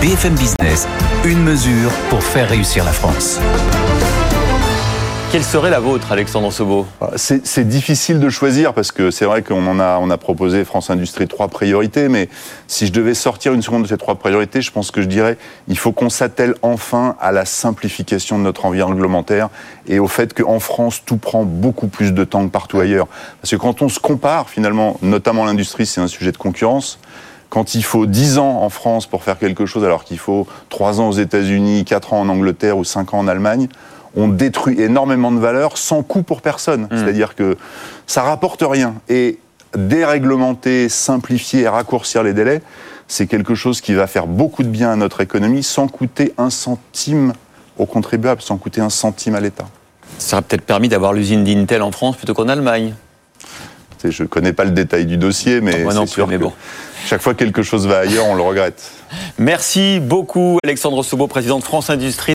BFM Business, une mesure pour faire réussir la France. Quelle serait la vôtre, Alexandre Sobo? C'est difficile de choisir parce que c'est vrai qu'on a, on a proposé France Industrie trois priorités, mais si je devais sortir une seconde de ces trois priorités, je pense que je dirais il faut qu'on s'attelle enfin à la simplification de notre environnement réglementaire et au fait qu'en France, tout prend beaucoup plus de temps que partout ailleurs. Parce que quand on se compare, finalement, notamment l'industrie, c'est un sujet de concurrence quand il faut 10 ans en France pour faire quelque chose alors qu'il faut 3 ans aux États-Unis, 4 ans en Angleterre ou 5 ans en Allemagne, on détruit énormément de valeur sans coût pour personne. Hmm. C'est-à-dire que ça rapporte rien. Et déréglementer, simplifier et raccourcir les délais, c'est quelque chose qui va faire beaucoup de bien à notre économie sans coûter un centime aux contribuables, sans coûter un centime à l'État. Ça aurait peut-être permis d'avoir l'usine d'Intel en France plutôt qu'en Allemagne. Je ne connais pas le détail du dossier, mais c'est sûr mais bon. chaque fois que quelque chose va ailleurs, on le regrette. Merci beaucoup, Alexandre Sobo, président de France Industrie.